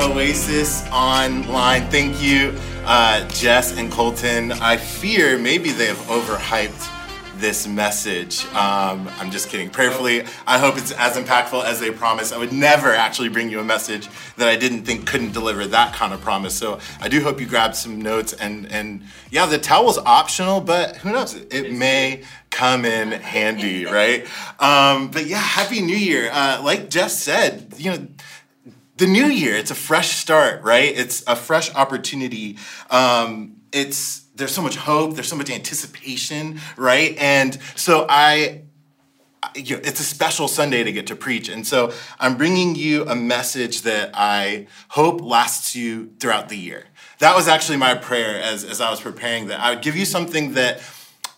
Oasis online. Thank you, uh, Jess and Colton. I fear maybe they have overhyped this message. Um, I'm just kidding. Prayerfully, I hope it's as impactful as they promised. I would never actually bring you a message that I didn't think couldn't deliver that kind of promise. So I do hope you grabbed some notes and and yeah, the towel's optional, but who knows? It may come in handy, right? Um, but yeah, happy New Year. Uh, like Jess said, you know the new year it's a fresh start right? It's a fresh opportunity. Um, it's there's so much hope there's so much anticipation right? And so i it's a special sunday to get to preach. And so i'm bringing you a message that i hope lasts you throughout the year. That was actually my prayer as, as i was preparing that. I would give you something that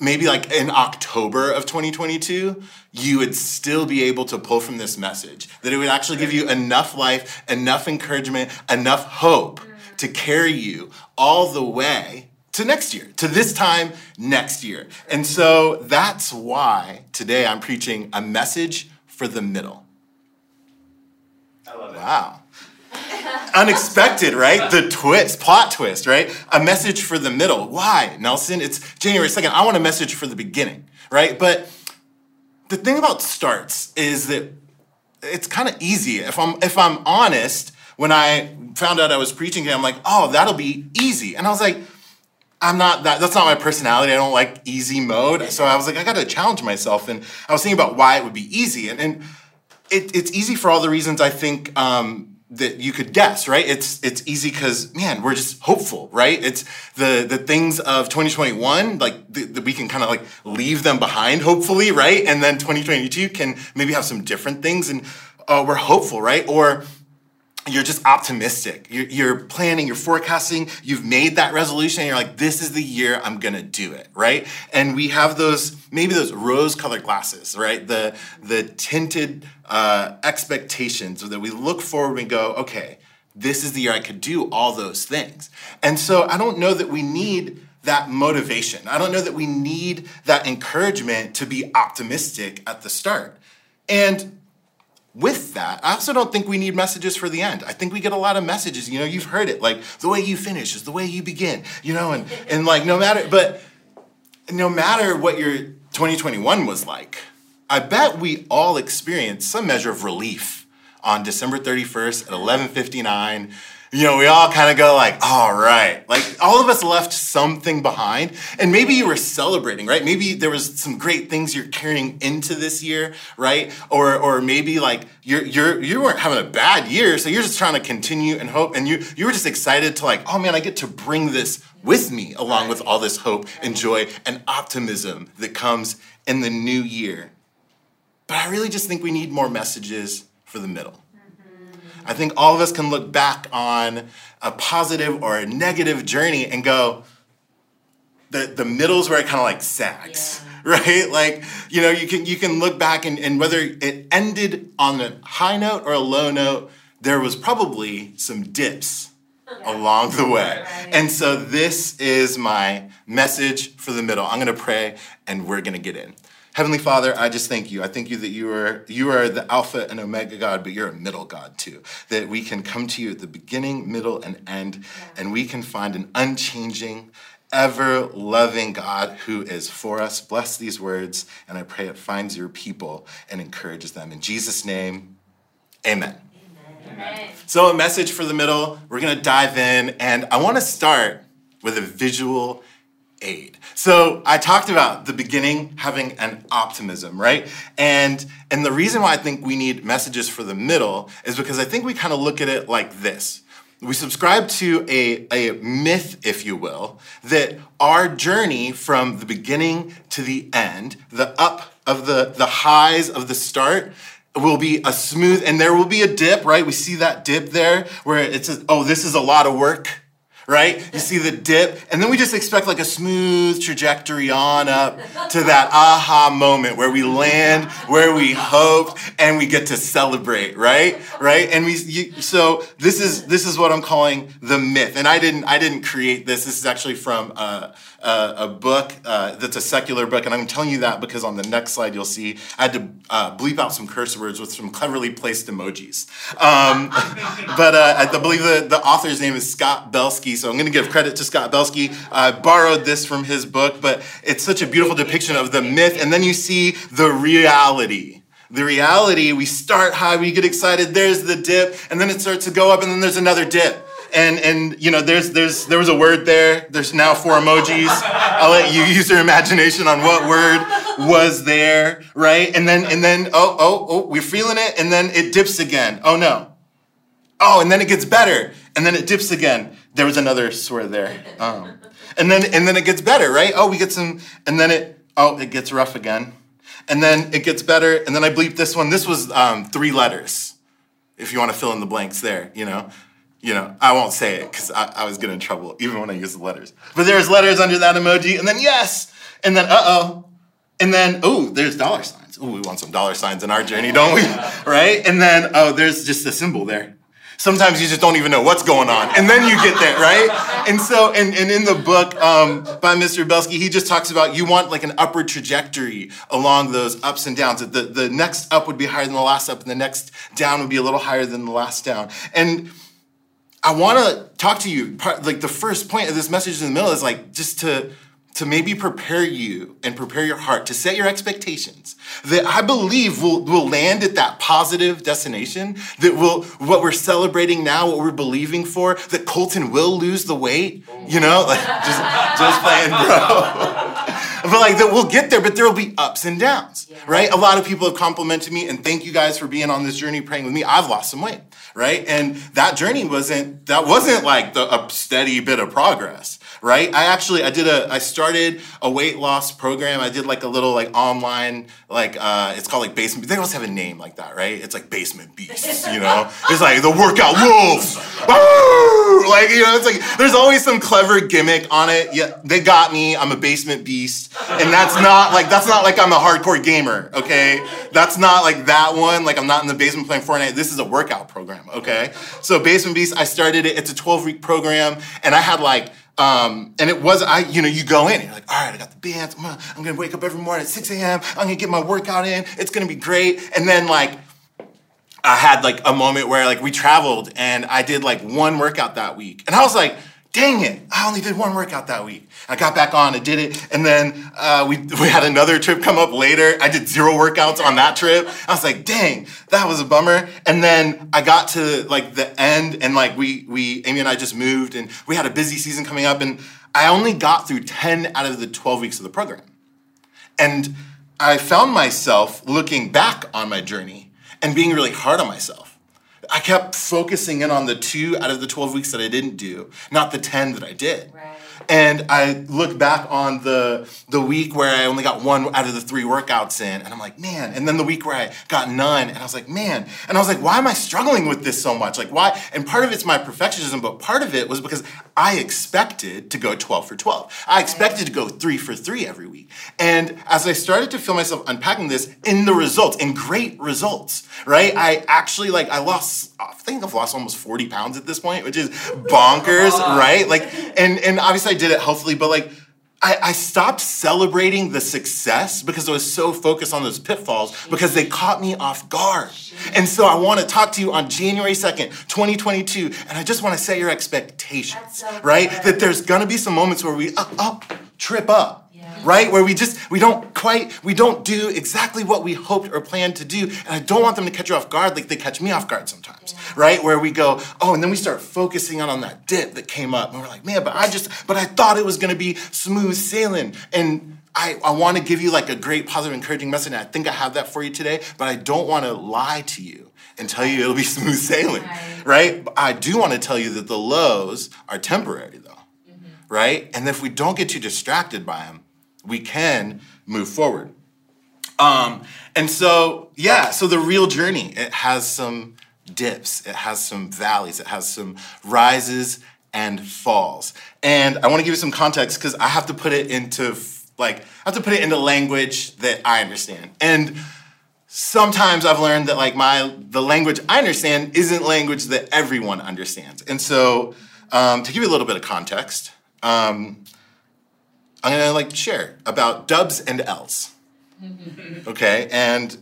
maybe like in October of 2022, you would still be able to pull from this message. That it would actually give you enough life, enough encouragement, enough hope to carry you all the way to next year, to this time next year. And so that's why today I'm preaching a message for the middle. I love it. Wow. Unexpected, right? The twist, plot twist, right? A message for the middle. Why, Nelson? It's January 2nd. I want a message for the beginning, right? But the thing about starts is that it's kind of easy. If I'm if I'm honest, when I found out I was preaching I'm like, oh, that'll be easy. And I was like, I'm not that that's not my personality. I don't like easy mode. So I was like, I gotta challenge myself. And I was thinking about why it would be easy. And, and it, it's easy for all the reasons I think um, that you could guess, right? It's it's easy because man, we're just hopeful, right? It's the the things of 2021, like that we can kind of like leave them behind, hopefully, right? And then 2022 can maybe have some different things, and uh, we're hopeful, right? Or you're just optimistic. You're, you're, planning, you're forecasting, you've made that resolution, you're like, this is the year I'm gonna do it, right? And we have those, maybe those rose colored glasses, right? The, the tinted uh, expectations that we look forward and we go, okay, this is the year I could do all those things. And so I don't know that we need that motivation. I don't know that we need that encouragement to be optimistic at the start. And with that, I also don't think we need messages for the end. I think we get a lot of messages. You know, you've heard it, like the way you finish is the way you begin. You know, and and like no matter, but no matter what your 2021 was like, I bet we all experienced some measure of relief on December 31st at 11:59 you know, we all kind of go like, all right, like all of us left something behind. And maybe you were celebrating, right? Maybe there was some great things you're carrying into this year, right? Or or maybe like you're you're you weren't having a bad year, so you're just trying to continue and hope. And you you were just excited to like, oh man, I get to bring this with me along with all this hope and joy and optimism that comes in the new year. But I really just think we need more messages for the middle. I think all of us can look back on a positive or a negative journey and go, the, the middle's where it kind of like sags, yeah. right? Like, you know, you can you can look back and, and whether it ended on a high note or a low note, there was probably some dips yeah. along the way. Right. And so this is my message for the middle. I'm gonna pray and we're gonna get in. Heavenly Father, I just thank you. I thank you that you are you are the Alpha and Omega God, but you're a middle God too. That we can come to you at the beginning, middle, and end, and we can find an unchanging, ever loving God who is for us. Bless these words, and I pray it finds your people and encourages them. In Jesus' name, amen. amen. So, a message for the middle. We're going to dive in, and I want to start with a visual aid. So I talked about the beginning having an optimism, right? And and the reason why I think we need messages for the middle is because I think we kind of look at it like this. We subscribe to a, a myth, if you will, that our journey from the beginning to the end, the up of the, the highs of the start, will be a smooth, and there will be a dip, right? We see that dip there where it says, oh, this is a lot of work right? You see the dip, and then we just expect like a smooth trajectory on up to that aha moment where we land where we hoped and we get to celebrate, right? Right? And we you, so this is this is what I'm calling the myth. And I didn't I didn't create this. This is actually from a, a, a book uh, that's a secular book, and I'm telling you that because on the next slide you'll see I had to uh, bleep out some curse words with some cleverly placed emojis. Um, but uh, I believe the, the author's name is Scott Belsky, so I'm going to give credit to Scott Belsky. I borrowed this from his book, but it's such a beautiful depiction of the myth, and then you see the reality. The reality, we start high, we get excited, there's the dip, and then it starts to go up, and then there's another dip. And and you know there's there's there was a word there there's now four emojis. I'll let you use your imagination on what word was there right? And then and then oh oh oh we're feeling it and then it dips again. Oh no. Oh and then it gets better and then it dips again there was another swear there um, and then and then it gets better right oh we get some and then it oh it gets rough again and then it gets better and then i bleep this one this was um, three letters if you want to fill in the blanks there you know you know, I won't say it because I, I, was getting in trouble even when I used the letters. But there's letters under that emoji, and then yes, and then uh oh, and then oh, there's dollar signs. Oh, we want some dollar signs in our journey, don't we? right? And then oh, there's just a symbol there. Sometimes you just don't even know what's going on, and then you get there, right? And so, and, and in the book um, by Mr. Belsky, he just talks about you want like an upward trajectory along those ups and downs. The, the next up would be higher than the last up, and the next down would be a little higher than the last down. And I want to talk to you. Part, like the first point of this message in the middle is like just to to maybe prepare you and prepare your heart to set your expectations that I believe will will land at that positive destination. That will what we're celebrating now, what we're believing for. That Colton will lose the weight. You know, like just just playing, bro. but like that we'll get there, but there will be ups and downs, yeah. right? A lot of people have complimented me and thank you guys for being on this journey praying with me. I've lost some weight right? And that journey wasn't that wasn't like the, a steady bit of progress, right? I actually I did a I started a weight loss program. I did like a little like online like uh it's called like basement. They always have a name like that, right? It's like basement beasts, you know. It's like the workout wolves. like you know, it's like there's always some clever gimmick on it. Yeah, they got me. I'm a basement beast, and that's not like that's not like I'm a hardcore gamer. Okay, that's not like that one. Like I'm not in the basement playing Fortnite. This is a workout program. Okay, so Basement Beast, I started it. It's a 12 week program, and I had like um, and it was, I, you know, you go in, you're like, all right, I got the bands. I'm gonna, I'm gonna wake up every morning at 6 a.m. I'm gonna get my workout in. It's gonna be great. And then like, I had like a moment where like we traveled and I did like one workout that week. And I was like, dang it, I only did one workout that week. I got back on, I did it, and then uh, we, we had another trip come up later. I did zero workouts on that trip. I was like, dang, that was a bummer. And then I got to like the end, and like we, we Amy and I just moved, and we had a busy season coming up, and I only got through 10 out of the 12 weeks of the program. And I found myself looking back on my journey and being really hard on myself I kept focusing in on the two out of the 12 weeks that I didn't do, not the 10 that I did. Right. And I look back on the the week where I only got one out of the three workouts in, and I'm like, man. And then the week where I got none, and I was like, man. And I was like, why am I struggling with this so much? Like, why? And part of it's my perfectionism, but part of it was because I expected to go 12 for 12. I expected to go three for three every week. And as I started to feel myself unpacking this, in the results, in great results, right? I actually like I lost. I think I've lost almost 40 pounds at this point, which is bonkers, right? Like, and and obviously I did it healthily, but like I, I, stopped celebrating the success because I was so focused on those pitfalls because they caught me off guard. And so I want to talk to you on January 2nd, 2022, and I just want to set your expectations, so right? That there's going to be some moments where we up, up, trip up right? Where we just, we don't quite, we don't do exactly what we hoped or planned to do. And I don't want them to catch you off guard like they catch me off guard sometimes, right? Where we go, oh, and then we start focusing on, on that dip that came up. And we're like, man, but I just, but I thought it was gonna be smooth sailing. And I, I want to give you like a great positive encouraging message and i think i have that for you today but i don't want to lie to you and tell you it'll be smooth sailing right, right? But i do want to tell you that the lows are temporary though mm-hmm. right and if we don't get too distracted by them we can move forward. Um, and so, yeah, so the real journey, it has some dips, it has some valleys, it has some rises and falls. And I want to give you some context because I have to put it into like I have to put it into language that I understand. And sometimes I've learned that like my the language I understand isn't language that everyone understands. And so um, to give you a little bit of context, um, I'm gonna like share about dubs and L's. Mm-hmm. Okay, and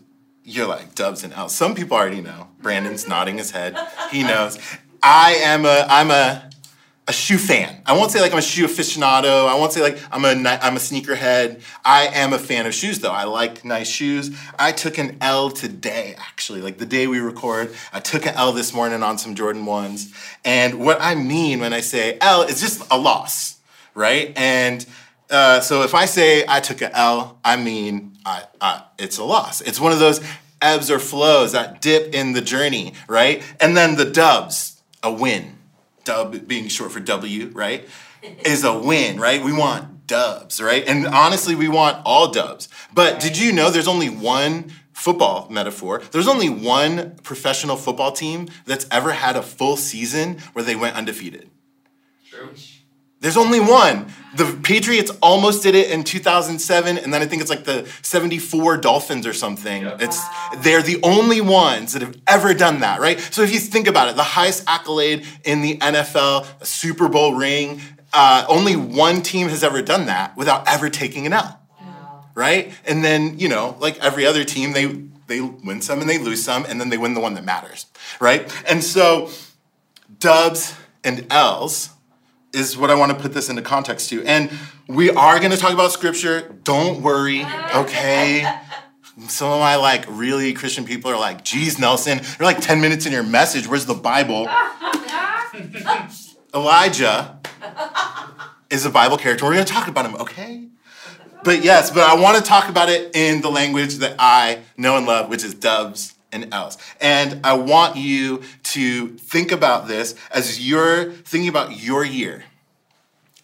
you're like dubs and L's. Some people already know. Brandon's nodding his head. He knows. I am a I'm a a shoe fan. I won't say like I'm a shoe aficionado. I won't say like I'm a I'm a sneakerhead. I am a fan of shoes though. I like nice shoes. I took an L today actually, like the day we record. I took an L this morning on some Jordan ones. And what I mean when I say L is just a loss, right? And uh, so if I say I took an L, I mean I, I, it's a loss. It's one of those ebbs or flows, that dip in the journey, right? And then the dubs, a win dub being short for W, right, is a win, right? We want dubs, right? And honestly, we want all dubs. But did you know there's only one football metaphor? There's only one professional football team that's ever had a full season where they went undefeated. True. There's only one. The Patriots almost did it in 2007, and then I think it's like the 74 Dolphins or something. It's they're the only ones that have ever done that, right? So if you think about it, the highest accolade in the NFL, a Super Bowl ring, uh, only one team has ever done that without ever taking an L, wow. right? And then you know, like every other team, they they win some and they lose some, and then they win the one that matters, right? And so dubs and L's is what I want to put this into context to. And we are going to talk about scripture. Don't worry, okay? Some of my like really Christian people are like, geez, Nelson, you're like 10 minutes in your message. Where's the Bible? Elijah is a Bible character. We're going to talk about him, okay? But yes, but I want to talk about it in the language that I know and love, which is dubs and L's. And I want you to think about this as you're thinking about your year,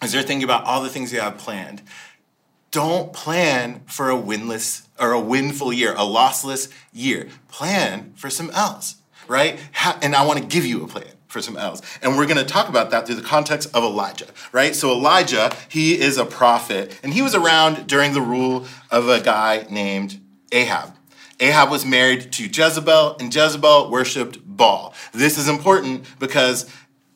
as you're thinking about all the things you have planned. Don't plan for a winless or a winful year, a lossless year. Plan for some L's, right? And I want to give you a plan for some L's. And we're going to talk about that through the context of Elijah, right? So Elijah, he is a prophet, and he was around during the rule of a guy named Ahab. Ahab was married to Jezebel, and Jezebel worshiped Baal. This is important because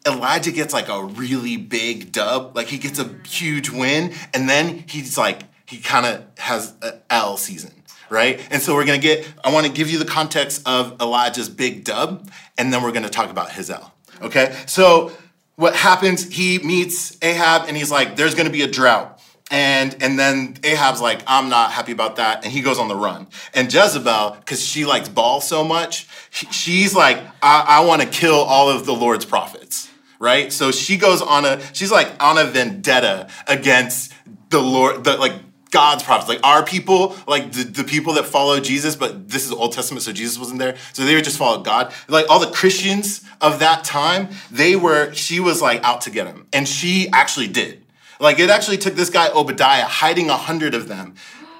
Elijah gets like a really big dub, like he gets a huge win, and then he's like, he kind of has an L season, right? And so we're gonna get, I wanna give you the context of Elijah's big dub, and then we're gonna talk about his L, okay? So what happens, he meets Ahab, and he's like, there's gonna be a drought. And and then Ahab's like, I'm not happy about that, and he goes on the run. And Jezebel, because she likes Baal so much, she's like, I, I want to kill all of the Lord's prophets, right? So she goes on a, she's like on a vendetta against the Lord, the like God's prophets, like our people, like the, the people that follow Jesus, but this is Old Testament, so Jesus wasn't there. So they would just follow God. Like all the Christians of that time, they were, she was like out to get him. And she actually did. Like it actually took this guy Obadiah hiding a hundred of them,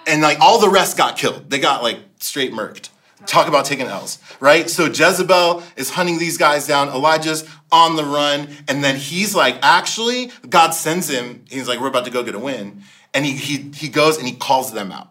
and like all the rest got killed. They got like straight murked. Talk about taking L's, right? So Jezebel is hunting these guys down. Elijah's on the run, and then he's like, actually, God sends him. He's like, we're about to go get a win, and he he he goes and he calls them out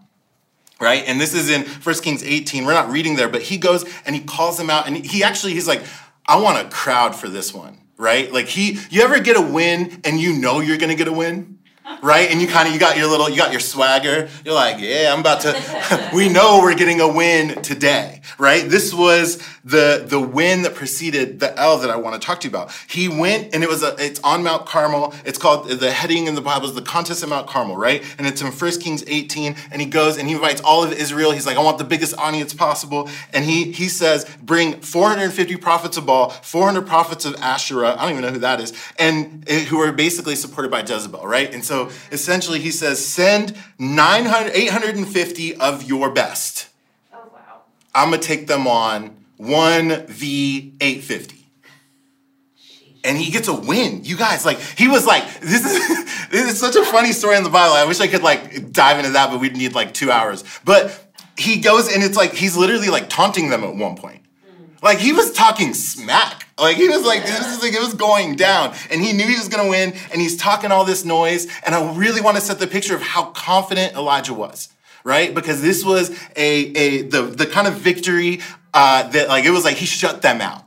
right and this is in 1 kings 18 we're not reading there but he goes and he calls them out and he actually he's like i want a crowd for this one right? Like he, you ever get a win and you know you're gonna get a win? Right? And you kind of you got your little you got your swagger. You're like, yeah, I'm about to. we know we're getting a win today, right? This was the the win that preceded the L that I want to talk to you about. He went and it was a it's on Mount Carmel. It's called the heading in the Bible is the contest at Mount Carmel, right? And it's in 1 Kings 18. And he goes and he invites all of Israel. He's like, I want the biggest audience possible. And he he says, bring 450 prophets of Baal, 400 prophets of Asherah. I don't even know who that is, and eh, who are basically supported by Jezebel, right? And so essentially he says, send 900, 850 of your best. Oh, wow. I'm going to take them on 1v850 and he gets a win. You guys, like, he was like, this is this is such a funny story in the Bible. I wish I could like dive into that, but we'd need like two hours. But he goes and it's like he's literally like taunting them at one point. Mm. Like he was talking smack Like he was like, this is like it was going down, and he knew he was gonna win, and he's talking all this noise. And I really want to set the picture of how confident Elijah was, right? Because this was a a the the kind of victory uh, that like it was like he shut them out,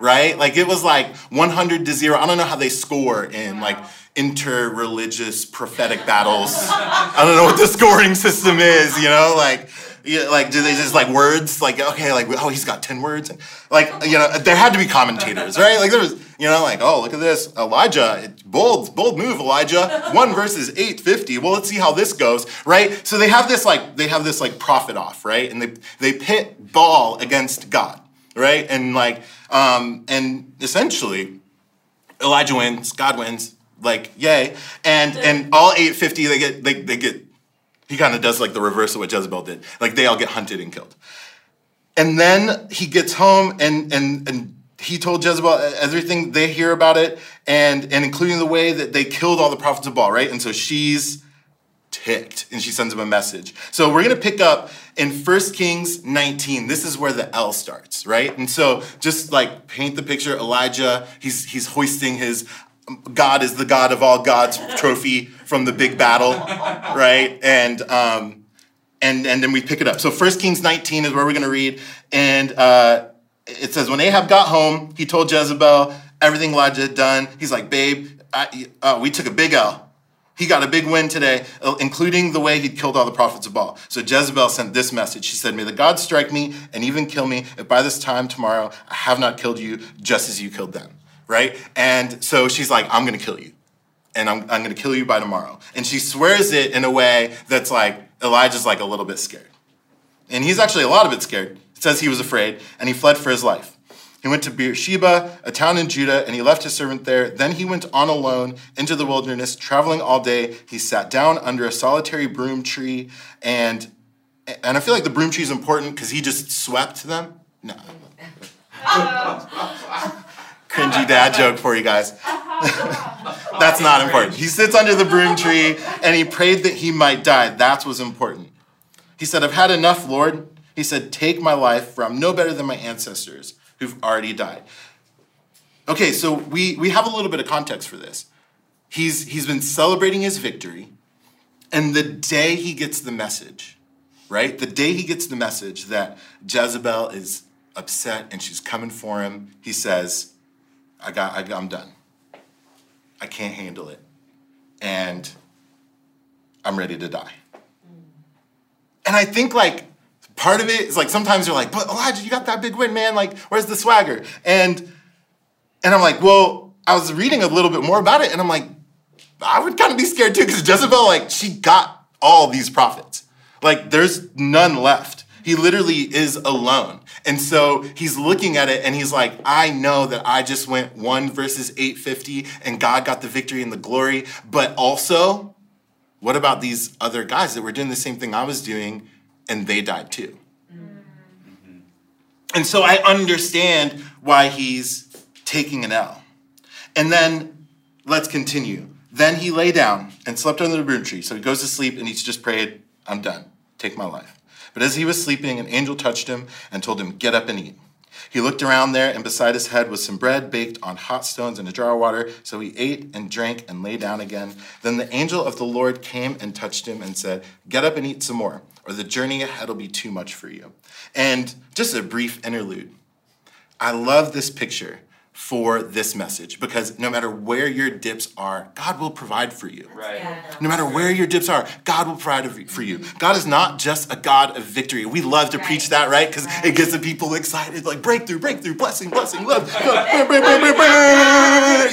right? Like it was like 100 to zero. I don't know how they score in like inter-religious prophetic battles. I don't know what the scoring system is, you know, like yeah, like do they just like words? Like okay like oh he's got 10 words? Like you know there had to be commentators right? Like there was you know like oh look at this elijah bold bold move elijah. 1 verses 850 well let's see how this goes right? So they have this like they have this like prophet off right? And they they pit baal against god right? And like um and essentially elijah wins god wins like yay. And and all 850 they get they, they get he kind of does like the reverse of what Jezebel did. Like they all get hunted and killed. And then he gets home and and and he told Jezebel everything they hear about it and and including the way that they killed all the prophets of Baal, right? And so she's ticked and she sends him a message. So we're going to pick up in 1 Kings 19. This is where the L starts, right? And so just like paint the picture Elijah, he's he's hoisting his God is the God of all gods trophy from the big battle, right? And um, and and then we pick it up. So 1 Kings 19 is where we're going to read, and uh, it says when Ahab got home, he told Jezebel everything Elijah had done. He's like, babe, I, uh, we took a big L. He got a big win today, uh, including the way he'd killed all the prophets of Baal. So Jezebel sent this message. She said, May the gods strike me and even kill me if by this time tomorrow I have not killed you just as you killed them right? And so she's like, I'm gonna kill you. And I'm, I'm gonna kill you by tomorrow. And she swears it in a way that's like, Elijah's like a little bit scared. And he's actually a lot of it scared. It says he was afraid and he fled for his life. He went to Beersheba, a town in Judah, and he left his servant there. Then he went on alone into the wilderness, traveling all day. He sat down under a solitary broom tree, and and I feel like the broom tree is important because he just swept them. No. cringy dad joke for you guys. That's not important. He sits under the broom tree and he prayed that he might die. That's what's important. He said, I've had enough, Lord. He said, Take my life, for I'm no better than my ancestors who've already died. Okay, so we, we have a little bit of context for this. He's, he's been celebrating his victory, and the day he gets the message, right? The day he gets the message that Jezebel is upset and she's coming for him, he says, I got, I, I'm done. I can't handle it. And I'm ready to die. And I think like part of it is like sometimes you're like, but oh, Elijah, you got that big win, man. Like, where's the swagger? And and I'm like, well, I was reading a little bit more about it, and I'm like, I would kind of be scared too, because Jezebel, like, she got all these prophets. Like, there's none left. He literally is alone. And so he's looking at it and he's like, I know that I just went one versus 850 and God got the victory and the glory. But also, what about these other guys that were doing the same thing I was doing and they died too? Mm-hmm. And so I understand why he's taking an L. And then let's continue. Then he lay down and slept under the broom tree. So he goes to sleep and he's just prayed, I'm done. Take my life. But as he was sleeping, an angel touched him and told him, Get up and eat. He looked around there, and beside his head was some bread baked on hot stones and a jar of water. So he ate and drank and lay down again. Then the angel of the Lord came and touched him and said, Get up and eat some more, or the journey ahead will be too much for you. And just a brief interlude. I love this picture for this message because no matter where your dips are, God will provide for you. Right. Yeah. No matter where your dips are, God will provide for you. Mm-hmm. God is not just a God of victory. We love to right. preach that, right? Because right. it gets the people excited, like breakthrough, breakthrough, blessing, blessing, love.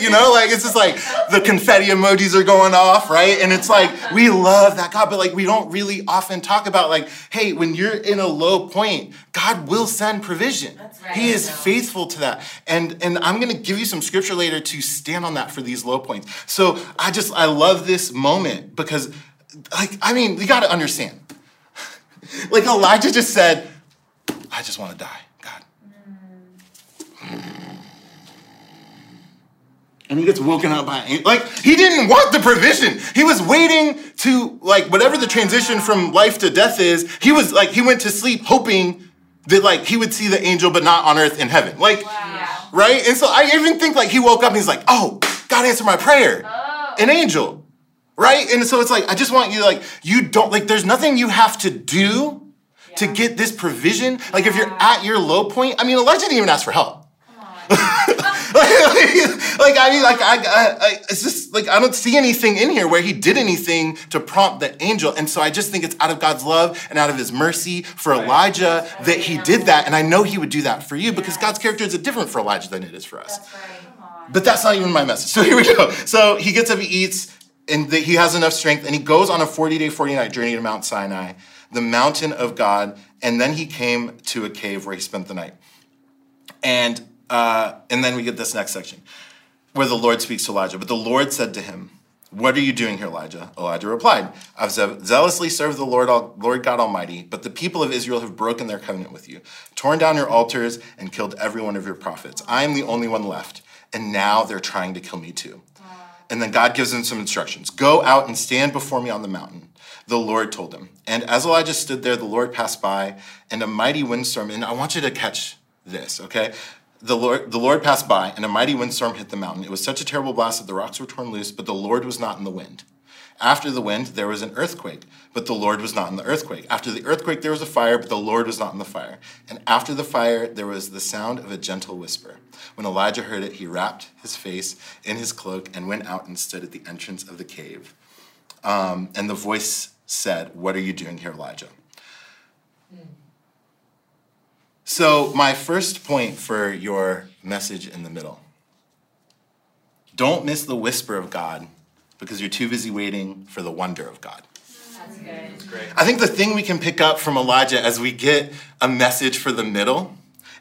you know, like it's just like the confetti emojis are going off, right? And it's like we love that God, but like we don't really often talk about like, hey, when you're in a low point, God will send provision. Right. He is faithful to that. And and I'm going to give you some scripture later to stand on that for these low points. So I just, I love this moment because, like, I mean, you got to understand. like Elijah just said, I just want to die, God. And he gets woken up by, like, he didn't want the provision. He was waiting to, like, whatever the transition from life to death is, he was, like, he went to sleep hoping that, like, he would see the angel, but not on earth in heaven. Like, wow. Right? And so I even think like he woke up and he's like, oh, God answered my prayer. Oh. An angel, right? And so it's like, I just want you like, you don't, like, there's nothing you have to do to get this provision. Like if you're at your low point, I mean, Elijah didn't even ask for help. Come on. like, like, I mean, like I, I, I, it's just like I don't see anything in here where he did anything to prompt the angel, and so I just think it's out of God's love and out of His mercy for Right. Elijah that he did that, and I know He would do that for you because Yes. God's character is different for Elijah than it is for us. That's right. But that's not even my message. So here we go. So he gets up, he eats, and the, he has enough strength, and he goes on a 40 day, 40 night journey to Mount Sinai, the mountain of God, and then he came to a cave where he spent the night. And uh, and then we get this next section where the Lord speaks to Elijah. But the Lord said to him, What are you doing here, Elijah? Elijah replied, I've ze- zealously served the Lord, Lord God Almighty, but the people of Israel have broken their covenant with you, torn down your altars, and killed every one of your prophets. I am the only one left, and now they're trying to kill me too. And then God gives him some instructions Go out and stand before me on the mountain. The Lord told him. And as Elijah stood there, the Lord passed by, and a mighty windstorm. And I want you to catch this, okay? The Lord, the Lord passed by, and a mighty windstorm hit the mountain. It was such a terrible blast that the rocks were torn loose, but the Lord was not in the wind. After the wind, there was an earthquake, but the Lord was not in the earthquake. After the earthquake, there was a fire, but the Lord was not in the fire. And after the fire, there was the sound of a gentle whisper. When Elijah heard it, he wrapped his face in his cloak and went out and stood at the entrance of the cave. Um, and the voice said, What are you doing here, Elijah? So, my first point for your message in the middle don't miss the whisper of God because you're too busy waiting for the wonder of God. That's good. It's great. I think the thing we can pick up from Elijah as we get a message for the middle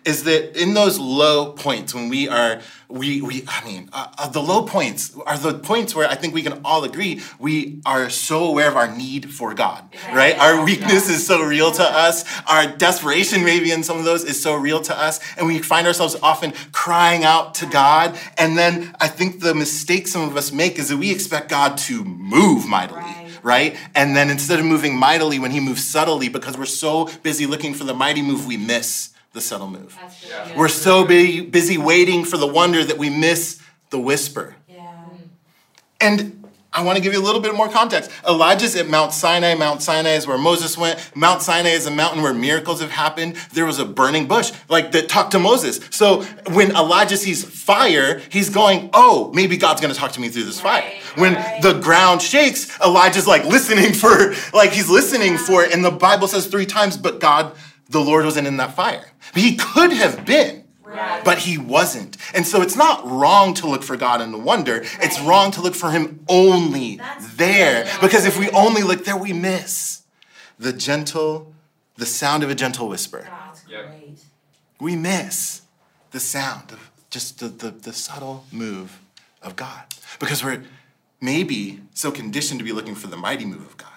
is that in those low points when we are we we I mean uh, uh, the low points are the points where I think we can all agree we are so aware of our need for God, right? Our weakness is so real to us. Our desperation maybe in some of those is so real to us and we find ourselves often crying out to God and then I think the mistake some of us make is that we expect God to move mightily Right. right? And then instead of moving mightily, when he moves subtly, because we're so busy looking for the mighty move, we miss the subtle move. Yeah. We're so bu- busy waiting for the wonder that we miss the whisper. Yeah. And I want to give you a little bit more context. Elijah's at Mount Sinai. Mount Sinai is where Moses went. Mount Sinai is a mountain where miracles have happened. There was a burning bush, like that talked to Moses. So when Elijah sees fire, he's going, "Oh, maybe God's going to talk to me through this fire." Right, When right. the ground shakes, Elijah's like listening for, like he's listening for it. And the Bible says three times, "But God, the Lord, wasn't in that fire." He could have been. Right. But he wasn't. And so it's not wrong to look for God in the wonder. It's wrong to look for him only That's there. good. Because if we only look there, we miss the gentle, the sound of a gentle whisper. That's great. We miss the sound of just the, the, the subtle move of God. Because we're maybe so conditioned to be looking for the mighty move of God.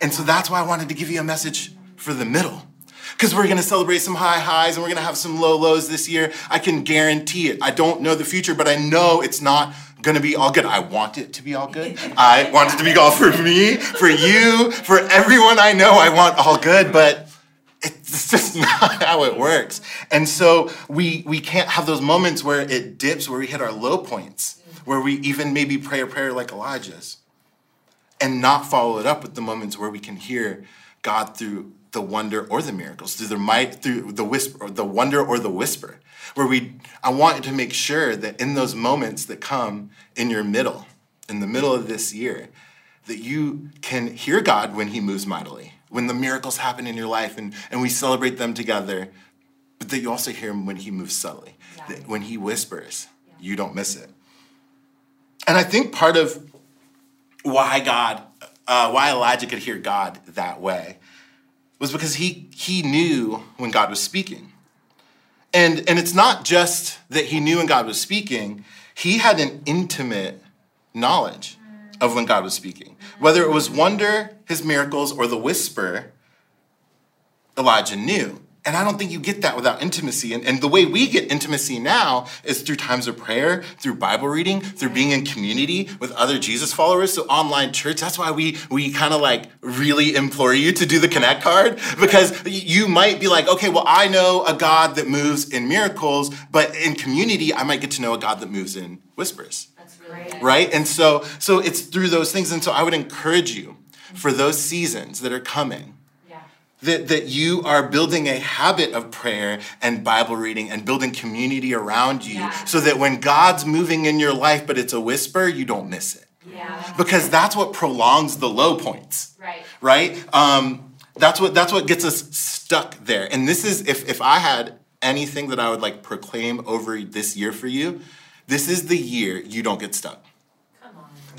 And so that's why I wanted to give you a message for the middle. Because we're gonna celebrate some high highs and we're gonna have some low lows this year. I can guarantee it. I don't know the future, but I know it's not gonna be all good. I want it to be all good. I want it to be all for me, for you, for everyone I know. I want all good, but it's just not how it works. And so we we can't have those moments where it dips, where we hit our low points, where we even maybe pray a prayer like Elijah's, and not follow it up with the moments where we can hear God through the wonder or the miracles, through the might, through the whisper, or the wonder or the whisper. Where we, I want you to make sure that in those moments that come in your middle, in the middle of this year, that you can hear God when He moves mightily, when the miracles happen in your life and, and we celebrate them together, but that you also hear Him when He moves subtly, that when He whispers, you don't miss it. And I think part of why God, uh, why Elijah could hear God that way was because he, he knew when God was speaking. And, and it's not just that he knew when God was speaking, he had an intimate knowledge of when God was speaking. Whether it was wonder, his miracles, or the whisper, Elijah knew. And I don't think you get that without intimacy. And, and the way we get intimacy now is through times of prayer, through Bible reading, through being in community with other Jesus followers. So online church, that's why we we kind of like really implore you to do the connect card because you might be like, okay, well, I know a God that moves in miracles, but in community, I might get to know a God that moves in whispers. That's. Right? And so so it's through those things. And so I would encourage you for those seasons that are coming. That, that you are building a habit of prayer and Bible reading and building community around you Yeah. so that when God's moving in your life, but it's a whisper, you don't miss it. Yeah. Because that's what prolongs the low points, Right. right? Um, that's what that's what gets us stuck there. And this is if if I had anything that I would like proclaim over this year for you, this is the year you don't get stuck.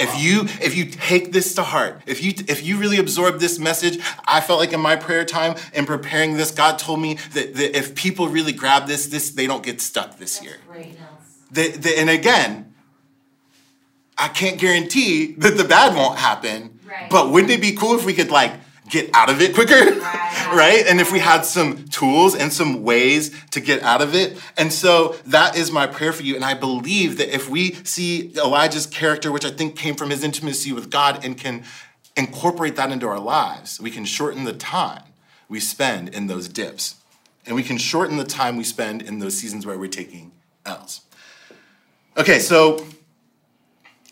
If you if you take this to heart, if you if you really absorb this message, I felt like in my prayer time in preparing this, God told me that, that if people really grab this, this they don't get stuck this year. Great. That- that- and again, I can't guarantee that the bad won't happen. Right. But wouldn't it be cool if we could like get out of it quicker? Right. right? And if we had some tools and some ways to get out of it. And so that is my prayer for you. And I believe that if we see Elijah's character, which I think came from his intimacy with God, and can incorporate that into our lives, we can shorten the time we spend in those dips. And we can shorten the time we spend in those seasons where we're taking L's. Okay, so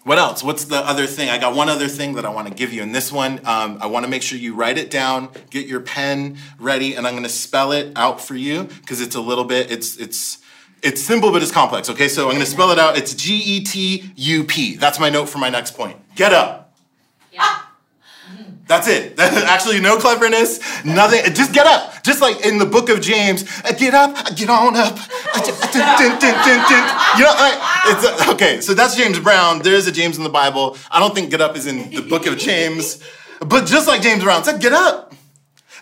what else? What's the other thing? I got one other thing that I want to give you. And this one, um, I want to make sure you write it down, get your pen ready, and I'm going to spell it out for you because it's a little bit, it's, it's, it's simple, but it's complex. Okay, so I'm going to spell it out. It's G E T U P. That's my note for my next point. Get up. Yeah. That's it. Actually, no cleverness, nothing. Just get up. Just like in the book of James, get up, get on up. You know, like, it's, okay, so that's James Brown. There is a James in the Bible. I don't think get up is in the book of James. But just like James Brown said, get up.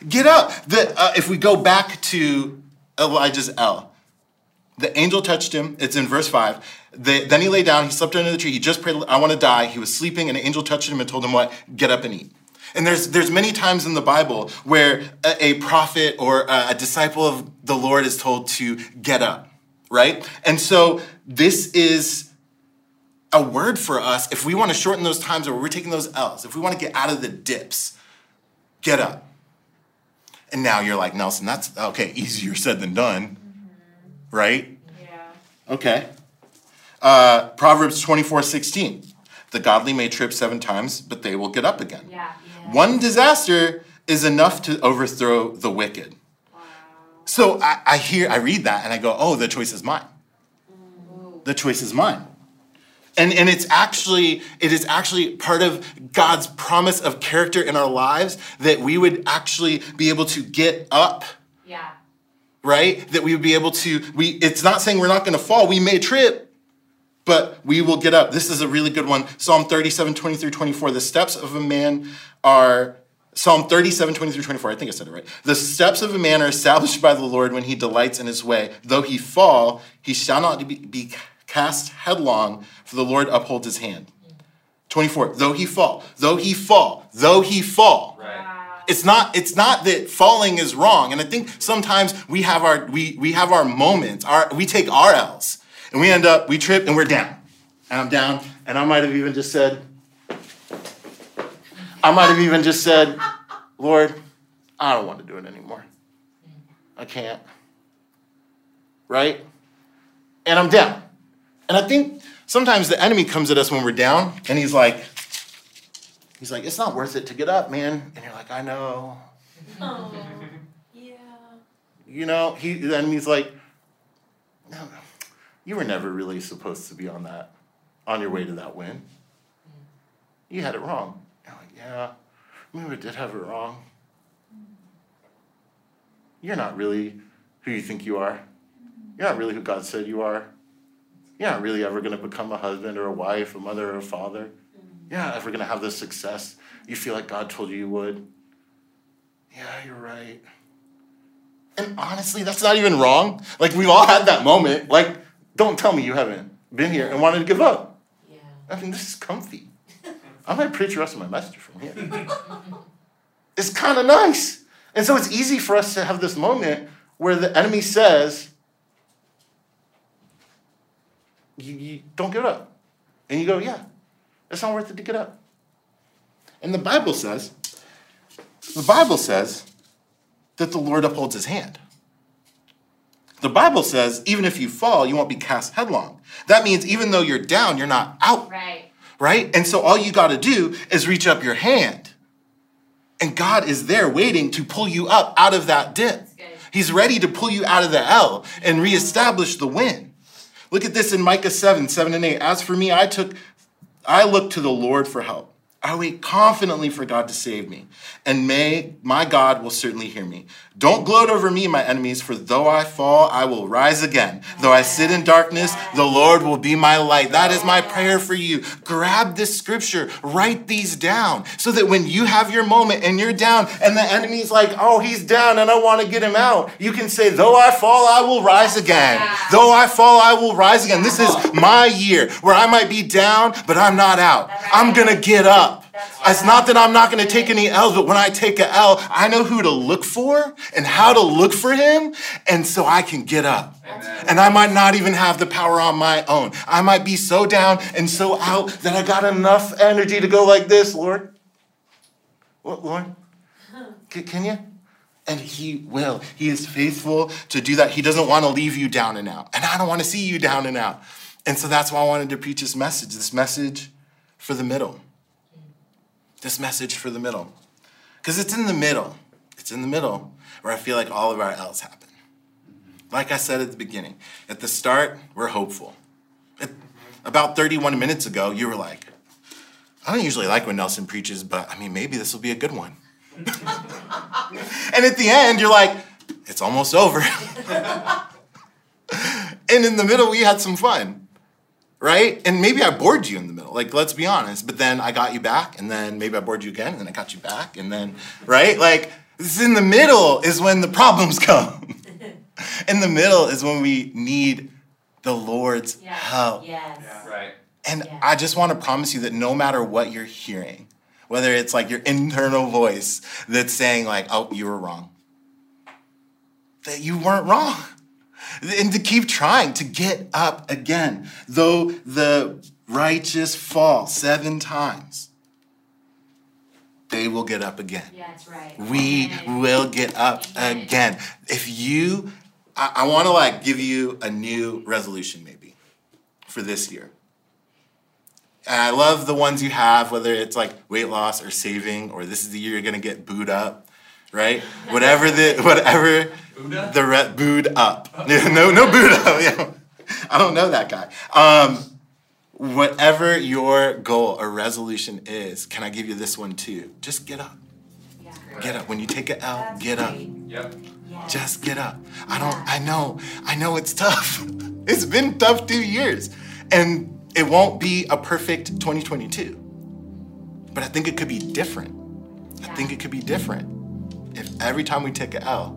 Get up. The, uh, if we go back to Elijah's L, the angel touched him. It's in verse 5. The, then he lay down. He slept under the tree. He just prayed, I want to die. He was sleeping, and an angel touched him and told him what? Get up and eat. And there's, there's many times in the Bible where a, a prophet or a, a disciple of the Lord is told to get up, right? And so this is a word for us if we want to shorten those times where we're taking those L's, if we want to get out of the dips, get up. And now you're like, Nelson, that's okay, easier said than done, right? Yeah. Okay. Uh, Proverbs 24 16. The godly may trip seven times, but they will get up again. Yeah. Yeah. One disaster is enough to overthrow the wicked. Wow. So I, I hear, I read that and I go, oh, the choice is mine. Ooh. The choice is mine. And, and it's actually it is actually part of God's promise of character in our lives that we would actually be able to get up Yeah. right? That we would be able to, we it's not saying we're not gonna fall, we may trip, but we will get up. This is a really good one. Psalm 37, 20 through 24. The steps of a man are Psalm 37, 20 through 24. I think I said it right. The steps of a man are established by the Lord when he delights in his way. Though he fall, he shall not be, be cast headlong, for the Lord upholds his hand. 24. Though he fall, though he fall, though he fall. Right. It's not it's not that falling is wrong. And I think sometimes we have our we we have our moments, our we take our L's and we end up we trip and we're down. And I'm down and I might have even just said I might have even just said, "Lord, I don't want to do it anymore. I can't." Right? And I'm down. And I think sometimes the enemy comes at us when we're down and he's like He's like, it's not worth it to get up, man. And you're like, I know. Oh. Yeah. You know, he then he's like, no, you were never really supposed to be on that, on your way to that win. You had it wrong. You're like, yeah, maybe I did have it wrong. You're not really who you think you are. You're not really who God said you are. You're not really ever going to become a husband or a wife, a mother or a father. You're not ever going to have the success you feel like God told you you would. Yeah, you're right. And honestly, that's not even wrong. Like, we've all had that moment. Like, don't tell me you haven't been here and wanted to give up. Yeah. I mean, this is comfy. I might preach the rest of my message from here. it's kind of nice. And so it's easy for us to have this moment where the enemy says, you, you don't give up. And you go, yeah, it's not worth it to get up. And the Bible says, the Bible says that the Lord upholds his hand. The Bible says, even if you fall, you won't be cast headlong. That means even though you're down, you're not out, Right. right? And so all you got to do is reach up your hand. And God is there waiting to pull you up out of that dip. He's ready to pull you out of the L and reestablish the win. Look at this in Micah 7, 7 and 8. As for me, I took I looked to the Lord for help. I wait confidently for God to save me, and may my God will certainly hear me. Don't gloat over me, my enemies, for though I fall, I will rise again. Though I sit in darkness, the Lord will be my light. That is my prayer for you. Grab this scripture, write these down, so that when you have your moment and you're down, and the enemy's like, oh, he's down and I want to get him out, you can say, though I fall, I will rise again. Though I fall, I will rise again. This is my year where I might be down, but I'm not out. I'm going to get up. It's not that I'm not going to take any L's, but when I take a L, I know who to look for and how to look for him, and so I can get up. And I might not even have the power on my own. I might be so down and so out that I got enough energy to go like this, Lord. What, Lord? Can you? And he will. He is faithful to do that. He doesn't want to leave you down and out. And I don't want to see you down and out. And so that's why I wanted to preach this message, this message for the middle. This message for the middle. Because it's in the middle. It's in the middle where I feel like all of our L's happen. Like I said at the beginning, at the start, we're hopeful. At- about 31 minutes ago, you were like, I don't usually like when Nelson preaches, but I mean, maybe this will be a good one. and at the end, you're like, it's almost over. and in the middle, we had some fun, right? And maybe I bored you in the middle, like, let's be honest. But then I got you back, and then maybe I bored you again, and then I got you back, and then, right? Like, this in the middle is when the problems come. in the middle is when we need the Lord's Yes. help. Yes. Right. And Yeah. I just want to promise you that no matter what you're hearing, whether it's like your internal voice that's saying, like, oh, you were wrong, that you weren't wrong. And to keep trying to get up again. Though the righteous fall seven times, they will get up again. Yeah, that's right. We Amen. will get up Amen. again. If you, I, I want to like give you a new resolution maybe for this year. And I love the ones you have, whether it's like weight loss or saving, or this is the year you're gonna get booed up, right? Whatever the whatever Buddha? the re- booed up. no, no booed up. Yeah. I don't know that guy. Um, whatever your goal or resolution is, can I give you this one too? Just get up. Yeah. Get up. When you take an L, That's get up. great. Yep. Yeah. Just get up. I don't, I know, I know it's tough. It's been tough two years. And it won't be a perfect 2022. But I think it could be different. I think it could be different if every time we take an L,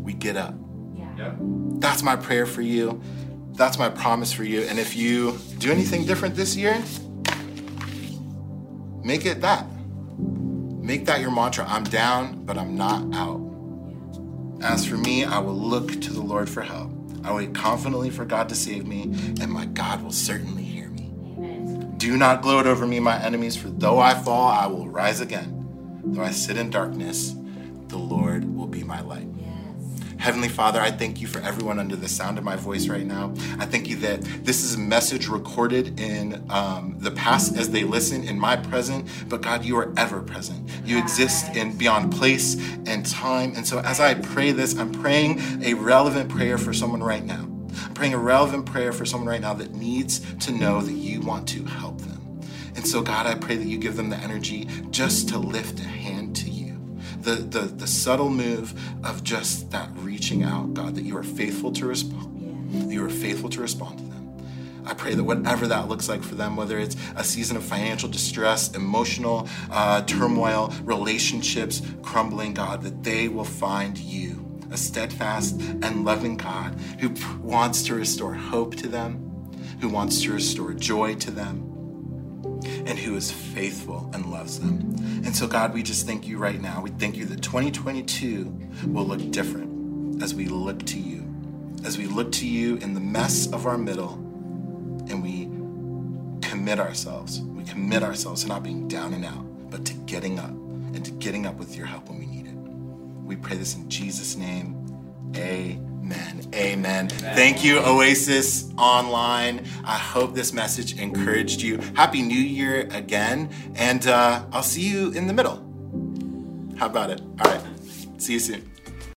we get up. Yeah. Yep. That's my prayer for you. That's my promise for you. And if you do anything different this year, make it that. Make that your mantra. I'm down, but I'm not out. As for me, I will look to the Lord for help. I wait confidently for God to save me, and my God will certainly hear me. Amen. Do not gloat over me, my enemies, for though I fall, I will rise again. Though I sit in darkness, the Lord will be my light. Yes. Heavenly Father, I thank you for everyone under the sound of my voice right now. I thank you that this is a message recorded in um, the past as they listen in my present, but God, you are ever present. You exist in beyond place and time. And so as I pray this, I'm praying a relevant prayer for someone right now. I'm praying a relevant prayer for someone right now that needs to know that you want to help them. And so, God, I pray that you give them the energy just to lift a hand. The, the, the subtle move of just that reaching out, God, that you are faithful to respond. That you are faithful to respond to them. I pray that whatever that looks like for them, whether it's a season of financial distress, emotional uh, turmoil, relationships crumbling, God, that they will find you, a steadfast and loving God who wants to restore hope to them, who wants to restore joy to them, and who is faithful and loves them. And so, God, we just thank you right now. We thank you that 2022 will look different. as we look to you, as we look to you in the mess of our middle, and we commit ourselves. We commit ourselves to not being down and out, but to getting up and to getting up with your help when we need it. We pray this in Jesus' name. Amen. Amen. Thank you, Oasis Online. I hope this message encouraged you. Happy New Year again. And uh, I'll see you in the middle. How about it? All right. See you soon.